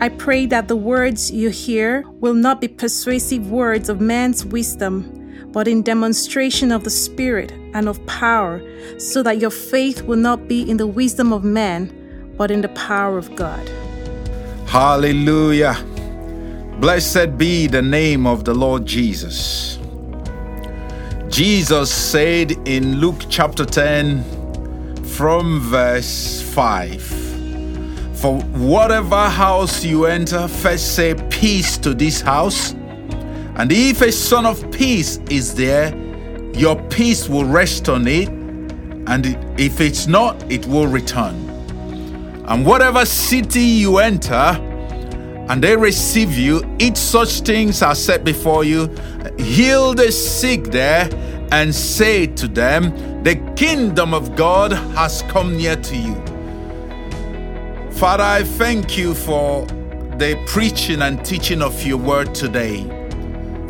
I pray that the words you hear will not be persuasive words of man's wisdom, but in demonstration of the Spirit and of power, so that your faith will not be in the wisdom of man, but in the power of God. Hallelujah. Blessed be the name of the Lord Jesus. Jesus said in Luke chapter 10, from verse 5 for whatever house you enter, first say peace to this house. And if a son of peace is there, your peace will rest on it. And if it's not, it will return. And whatever city you enter, and they receive you, eat such things are set before you, heal the sick there, and say to them, The kingdom of God has come near to you. Father, I thank you for the preaching and teaching of your word today.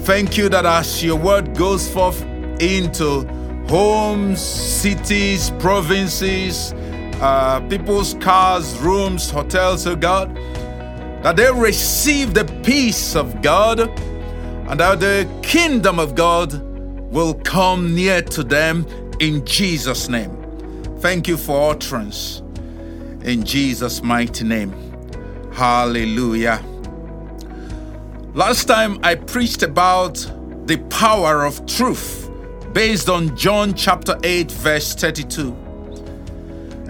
Thank you that as your word goes forth into homes, cities, provinces, uh, people's cars, rooms, hotels, oh God, that they receive the peace of God and that the kingdom of God will come near to them in Jesus' name. Thank you for utterance in Jesus' mighty name. Hallelujah. Last time I preached about the power of truth based on John chapter 8, verse 32.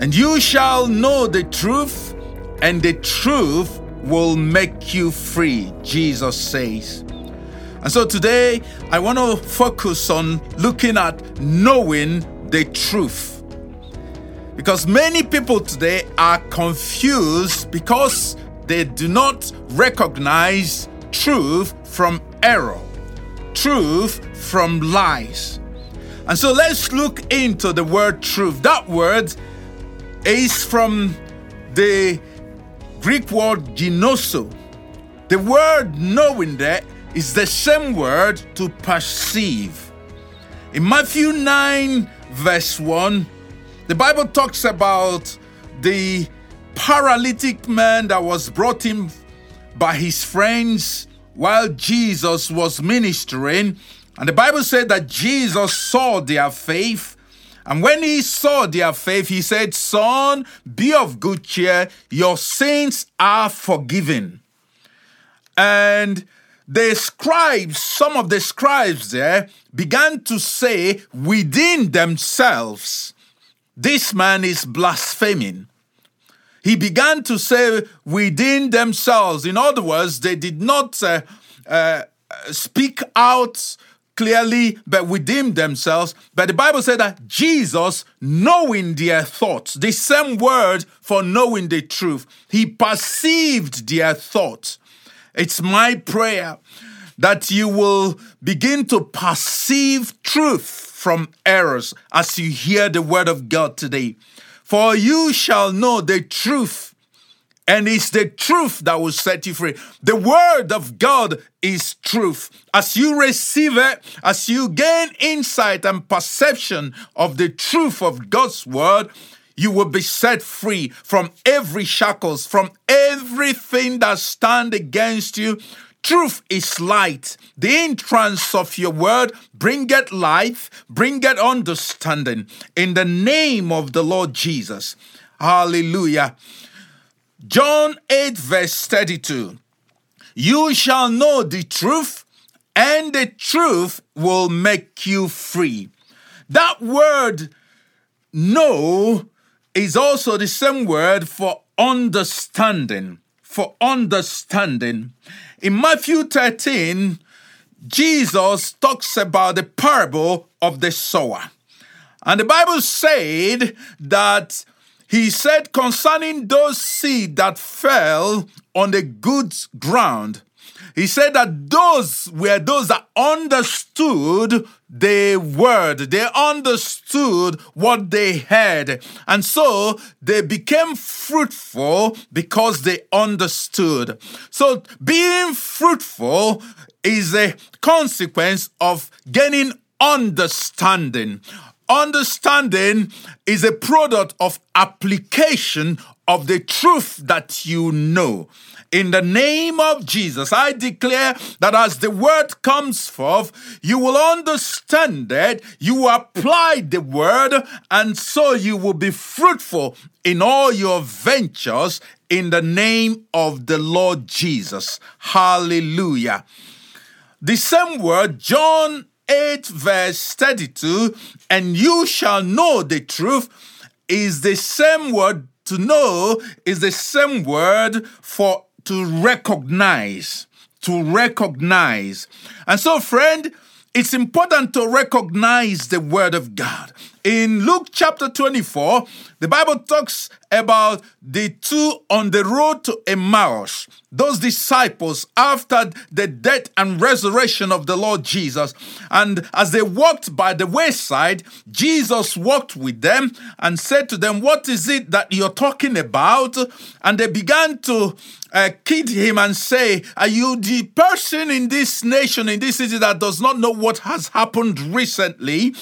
And you shall know the truth, and the truth will make you free, Jesus says. And so today I want to focus on looking at knowing the truth. Because many people today are confused because they do not recognize truth from error, truth from lies. And so let's look into the word truth. That word is from the Greek word ginosko. The word knowing there is the same word to perceive. In Matthew 9, verse 1, the Bible talks about the paralytic man that was brought in by his friends while Jesus was ministering. And the Bible said that Jesus saw their faith. And when he saw their faith, he said, Son, be of good cheer, your sins are forgiven. And the scribes, some of the scribes there, began to say within themselves, this man is blaspheming. He began to say within themselves, in other words, they did not uh, uh, speak out clearly, but within themselves. But the Bible said that Jesus, knowing their thoughts, the same word for knowing the truth, he perceived their thoughts. It's my prayer that you will begin to perceive truth from errors as you hear the word of God today. For you shall know the truth, and it's the truth that will set you free. The word of God is truth. As you receive it, as you gain insight and perception of the truth of God's word, you will be set free from every shackles, from everything that stand against you, Truth is light. The entrance of your word bringeth life, bringeth understanding. In the name of the Lord Jesus. Hallelujah. John 8, verse 32. You shall know the truth, and the truth will make you free. That word know is also the same word for understanding. For understanding. In Matthew 13, Jesus talks about the parable of the sower. And the Bible said that he said concerning those seed that fell on the good ground, he said that those were those that understood the word. They understood what they heard. And so they became fruitful because they understood. So being fruitful is a consequence of gaining understanding. Understanding is a product of application of the truth that you know. In the name of Jesus, I declare that as the word comes forth, you will understand it, you apply the word, and so you will be fruitful in all your ventures in the name of the Lord Jesus. Hallelujah. The same word, John 8, verse 32, and you shall know the truth, is the same word to know, is the same word for to recognize. To recognize. And so, friend, it's important to recognize the word of God. In Luke chapter 24, the Bible talks about the two on the road to Emmaus, those disciples after the death and resurrection of the Lord Jesus. And as they walked by the wayside, Jesus walked with them and said to them, What is it that you're talking about? And they began to uh, kid him and say, Are you the person in this nation, in this city that does not know what has happened recently?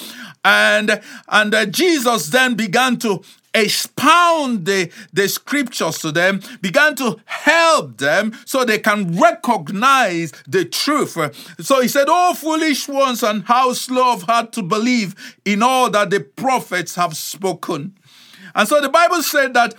And, and uh, Jesus then began to expound the, the scriptures to them, began to help them so they can recognize the truth. So he said, Oh, foolish ones, and how slow of heart to believe in all that the prophets have spoken. And so the Bible said that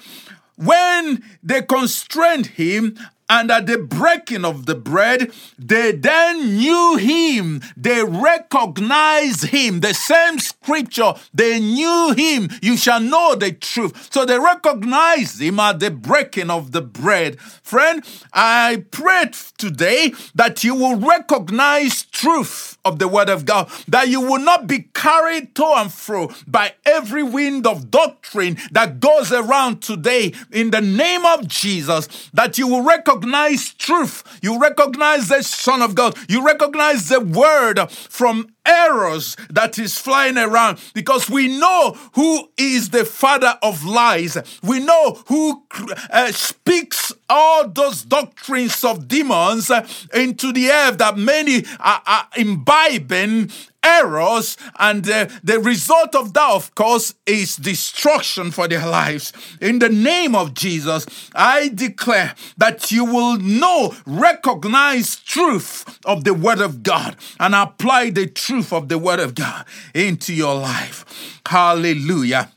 when they constrained him and at the breaking of the bread, they then knew him. They recognized him. The same scripture, they knew him. You shall know the truth. So they recognized him at the breaking of the bread. Friend, I pray today that you will recognize truth of the word of God, that you will not be carried to and fro by every wind of doctrine that goes around today in the name of Jesus, that you will recognize truth. You recognize the Son of God. You recognize the word from errors that is flying around because we know who is the father of lies. We know who uh, speaks all those doctrines of demons uh, into the earth that many are, are imbibing errors, and uh, the result of that, of course, is destruction for their lives. In the name of Jesus, I declare that you will know, recognize truth of the Word of God, and apply the truth of the Word of God into your life. Hallelujah.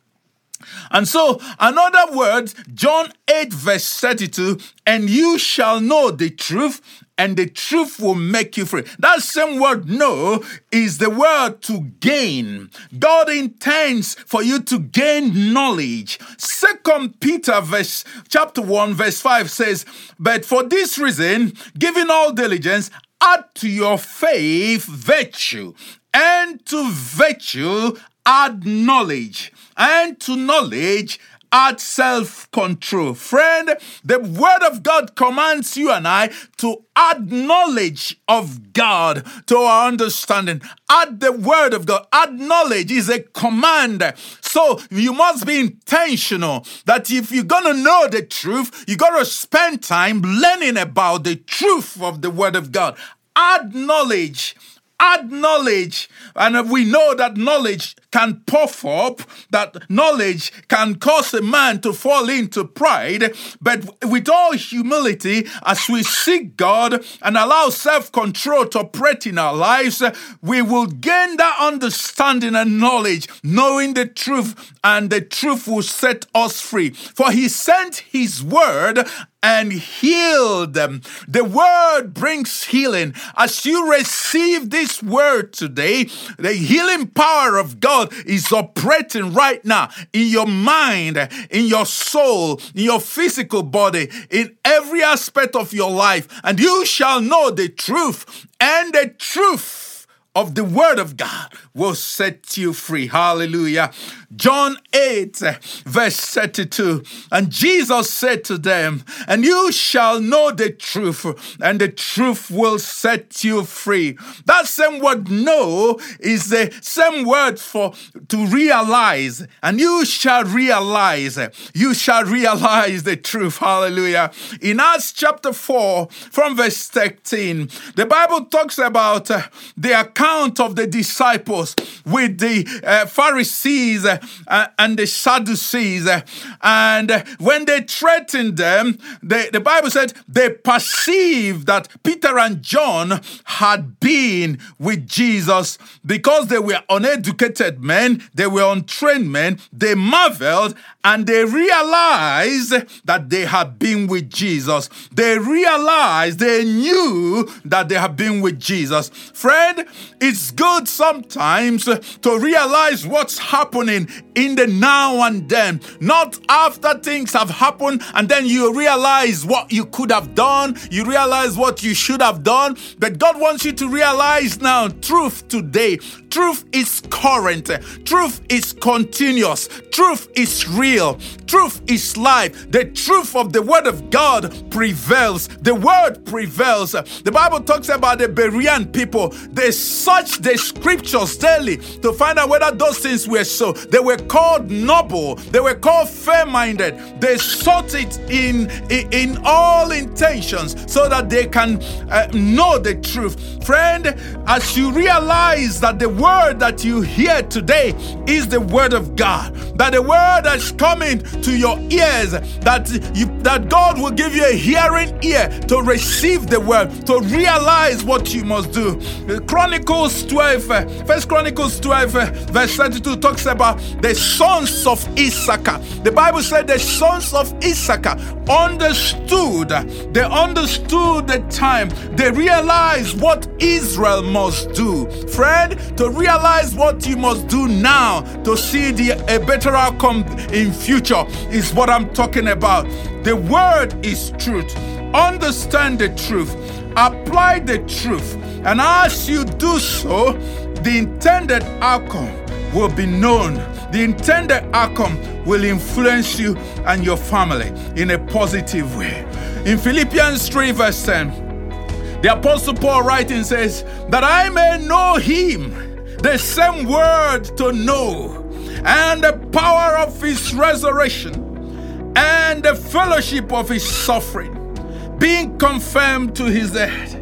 And so, another word, John 8, verse 32, and you shall know the truth, and the truth will make you free. That same word know is the word to gain. God intends for you to gain knowledge. Second Peter verse chapter 1 verse 5 says, "But for this reason, giving all diligence, add to your faith virtue, and to virtue add knowledge, and to knowledge add self control. Friend, the Word of God commands you and I to add knowledge of God to our understanding. Add the Word of God. Add knowledge is a command. So you must be intentional that if you're going to know the truth, you got to spend time learning about the truth of the Word of God. Add knowledge add knowledge. And we know that knowledge can puff up, that knowledge can cause a man to fall into pride. But with all humility, as we seek God and allow self control to operate in our lives, we will gain that understanding and knowledge, knowing the truth, and the truth will set us free. For he sent his word and heal them. The word brings healing. As you receive this word today, the healing power of God is operating right now in your mind, in your soul, in your physical body, in every aspect of your life. And you shall know the truth, and the truth of the word of God will set you free. Hallelujah. John 8, verse 32. And Jesus said to them, And you shall know the truth, and the truth will set you free. That same word know is the same word for to realize, and you shall realize, you shall realize the truth. Hallelujah. In Acts chapter 4, from verse 13, the Bible talks about uh, the account of the disciples with the uh, Pharisees Uh, and the Sadducees. Uh, and uh, when they threatened them, they, the Bible said they perceived that Peter and John had been with Jesus because they were uneducated men, they were untrained men. They marveled and they realized that they had been with Jesus. They realized, they knew that they had been with Jesus. Friend, it's good sometimes to realize what's happening in the now and then, not after things have happened and then you realize what you could have done, you realize what you should have done. But God wants you to realize now truth today. Truth is current, truth is continuous, truth is real, truth is life. The truth of the Word of God prevails, the Word prevails. The Bible talks about the Berean people, they searched the scriptures daily to find out whether those things were so. They were called noble, they were called fair minded. They sought it in, in, in, all intentions so that they can uh, know the truth. Friend, as you realize that the word that you hear today is the word of God. That the word that's coming to your ears, that you that God will give you a hearing ear to receive the word, to realize what you must do. Chronicles 12, uh, First Chronicles 12, uh, verse 32 talks about the sons of Issachar. The Bible said the sons of Issachar understood, they understood the time, they realized what Israel must do. Friend, to realize what you must do now to see the, a better outcome in future is what I'm talking about. The word is truth. Understand the truth. Apply the truth. And as you do so, the intended outcome will be known. The intended outcome will influence you and your family in a positive way. In Philippians 3, verse 10, the Apostle Paul writing says, That I may know him, the same word to know, and the power of his resurrection, and the fellowship of his suffering, being confirmed to his death.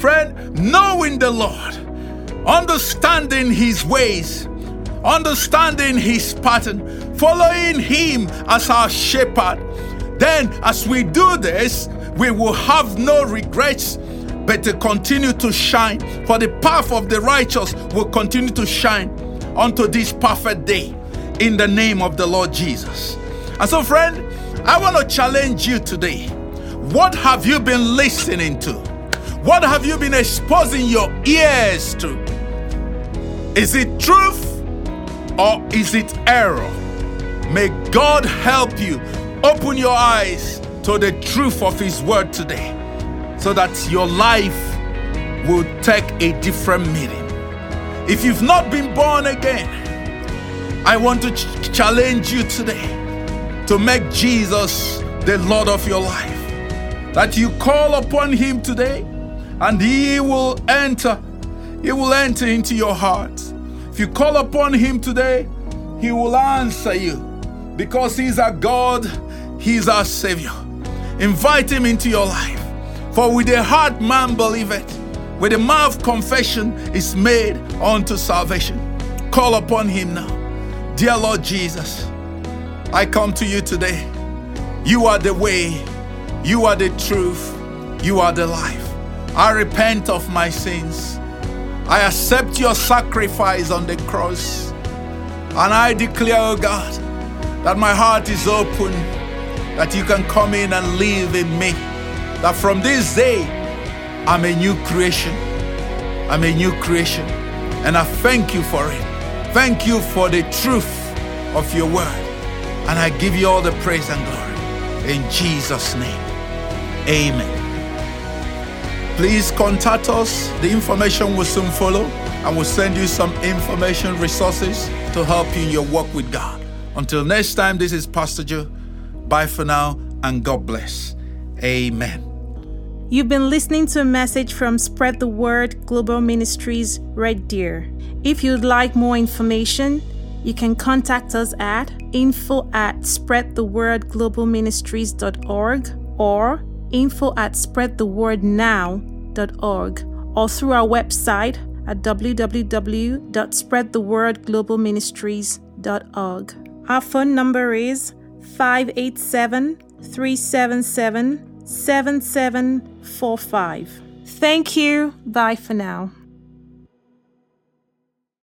Friend, knowing the Lord, understanding his ways, understanding his pattern, following him as our shepherd. Then, as we do this, we will have no regrets but to continue to shine. For the path of the righteous will continue to shine unto this perfect day in the name of the Lord Jesus. And so, friend, I want to challenge you today. What have you been listening to? What have you been exposing your ears to? Is it truth or is it error? May God help you open your eyes to the truth of His word today so that your life will take a different meaning. If you've not been born again, I want to ch- challenge you today to make Jesus the Lord of your life. That you call upon Him today and He will enter. He will enter into your heart. If you call upon Him today, He will answer you because He's our God, He's our Savior. Invite Him into your life. For with the heart man believeth, with the mouth confession is made unto salvation. Call upon him now. Dear Lord Jesus, I come to you today. You are the way, you are the truth, you are the life. I repent of my sins. I accept your sacrifice on the cross. And I declare, oh God, that my heart is open, that you can come in and live in me that from this day, I'm a new creation. I'm a new creation. And I thank you for it. Thank you for the truth of your word. And I give you all the praise and glory. In Jesus' name, amen. Please contact us. The information will soon follow. and we will send you some information resources to help you in your walk with God. Until next time, this is Pastor Joe. Bye for now, and God bless. Amen. You've been listening to a message from Spread the Word Global Ministries Red Deer. If you'd like more information, you can contact us at info at spreadthewordglobalministries.org or info at spreadthewordnow.org or through our website at www.spreadthewordglobalministries.org. Our phone number is 587 377 7745. Thank you. Bye for now.